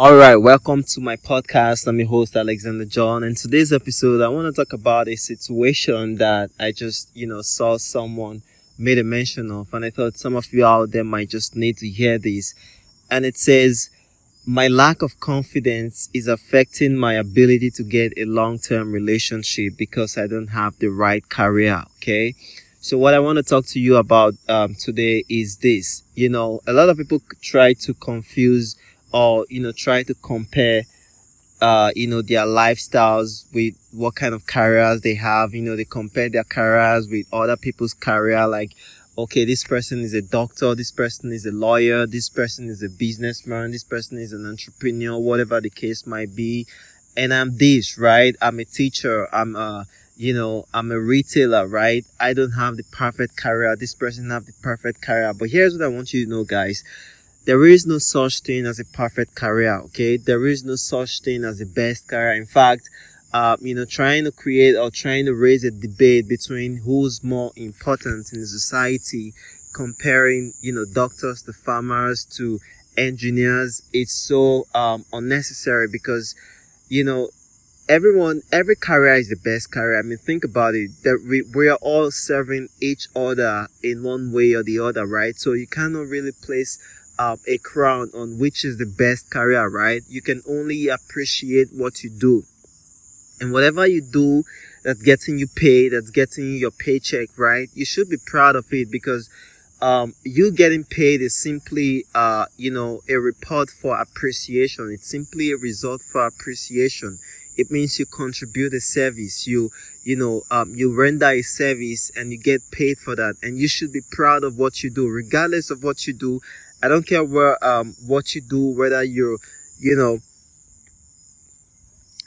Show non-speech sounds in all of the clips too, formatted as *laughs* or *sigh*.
All right, welcome to my podcast. I'm your host, Alexander John. And today's episode, I want to talk about a situation that I just, you know, saw someone made a mention of. And I thought some of you out there might just need to hear this. And it says, my lack of confidence is affecting my ability to get a long-term relationship because I don't have the right career. Okay. So what I want to talk to you about um, today is this. You know, a lot of people try to confuse or you know try to compare uh you know their lifestyles with what kind of careers they have. You know they compare their careers with other people's career. Like okay this person is a doctor this person is a lawyer this person is a businessman this person is an entrepreneur whatever the case might be. And i'm this right? I'm a teacher. I'm a you know i'm a retailer right? I don't have the perfect career. This person have the perfect career. But here's what i want you to know guys there is no such thing as a perfect career okay? There is no such thing as the best career. In fact uh, you know trying to create or trying to raise a debate between who's more important in society comparing you know doctors to farmers to engineers it's so um, unnecessary because you know everyone every career is the best career. I mean think about it. That we, we are all serving each other in one way or the other right? So you cannot really place um, a crown on which is the best career, right? You can only appreciate what you do. And whatever you do that's getting you paid, that's getting you your paycheck, right? You should be proud of it because um, you getting paid is simply, uh, you know, a report for appreciation. It's simply a result for appreciation. It means you contribute a service. You, you know, um, you render a service and you get paid for that. And you should be proud of what you do, regardless of what you do I don't care where um what you do, whether you're you know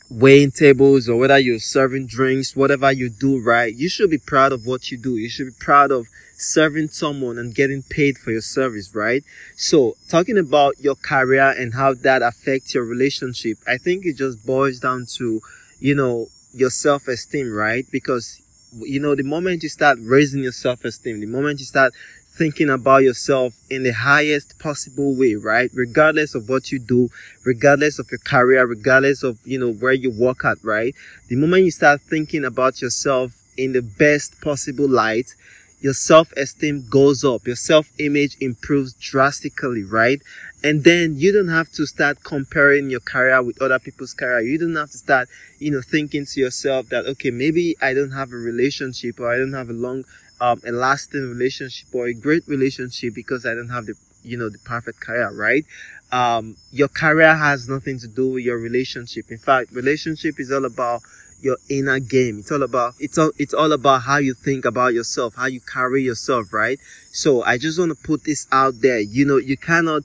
weighing tables or whether you're serving drinks, whatever you do, right? You should be proud of what you do. You should be proud of serving someone and getting paid for your service, right? So talking about your career and how that affects your relationship, I think it just boils down to, you know, your self-esteem, right? Because you know, the moment you start raising your self-esteem, the moment you start thinking about yourself in the highest possible way, right? Regardless of what you do, regardless of your career, regardless of, you know, where you work at, right? The moment you start thinking about yourself in the best possible light, your self-esteem goes up, your self-image improves drastically, right? And then you don't have to start comparing your career with other people's career. You don't have to start, you know, thinking to yourself that, okay, maybe I don't have a relationship or I don't have a long um, a lasting relationship or a great relationship because I don't have the you know the perfect career, right? Um, your career has nothing to do with your relationship. In fact, relationship is all about your inner game. It's all about it's all it's all about how you think about yourself, how you carry yourself, right? So I just want to put this out there. You know, you cannot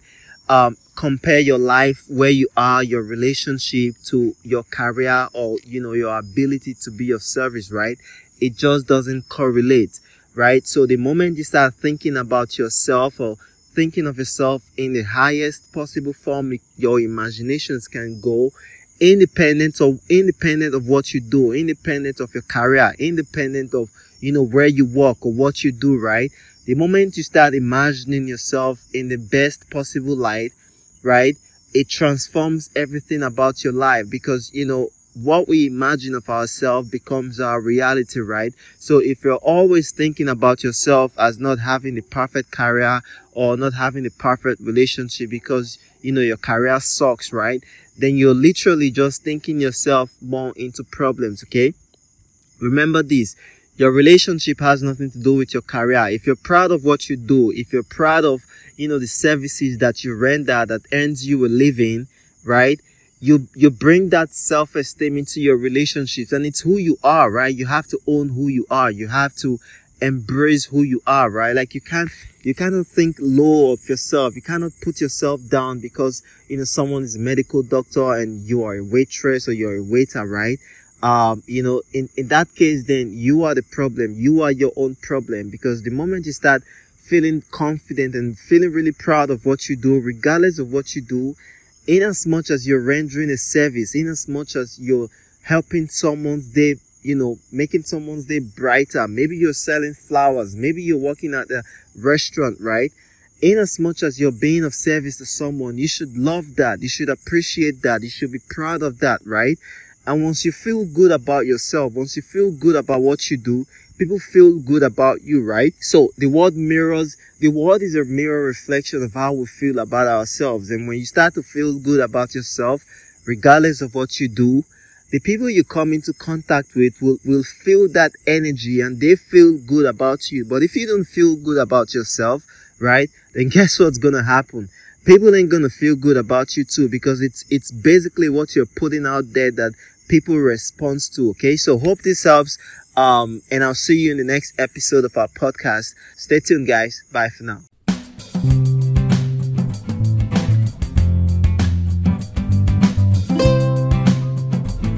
um, compare your life where you are, your relationship to your career or you know your ability to be of service, right? It just doesn't correlate right? So the moment you start thinking about yourself or thinking of yourself in the highest possible form your imaginations can go, independent of independent of what you do, independent of your career, independent of you know where you work or what you do, right? The moment you start imagining yourself in the best possible light, right? It transforms everything about your life because you know what we imagine of ourselves becomes our reality, right? So if you're always thinking about yourself as not having the perfect career or not having the perfect relationship because you know your career sucks, right? Then you're literally just thinking yourself more into problems, okay? Remember this. Your relationship has nothing to do with your career. If you're proud of what you do, if you're proud of, you know, the services that you render that earns you a living, right? You you bring that self-esteem into your relationships and it's who you are right? You have to own who you are. You have to embrace who you are right? Like you can't you cannot think low of yourself. You cannot put yourself down because you know someone is a medical doctor and you are a waitress or you're a waiter right? Um you know in in that case then you are the problem. You are your own problem because the moment you start feeling confident and feeling really proud of what you do regardless of what you do in as much as you're rendering a service, in as much as you're helping someone's day, you know, making someone's day brighter. Maybe you're selling flowers. Maybe you're working at a restaurant, right? in as much as you're being of service to someone, you should love that. You should appreciate that. You should be proud of that, right? And once you feel good about yourself, once you feel good about what you do, people feel good about you, right? So the world mirrors, the world is a mirror reflection of how we feel about ourselves. And when you start to feel good about yourself, regardless of what you do, the people you come into contact with will, will feel that energy and they feel good about you. But if you don't feel good about yourself, right, then *laughs* guess what's gonna happen? People ain't gonna feel good about you too because it's it's basically what you're putting out there that people respond to. Okay, so hope this helps. Um, and I'll see you in the next episode of our podcast. Stay tuned, guys. Bye for now.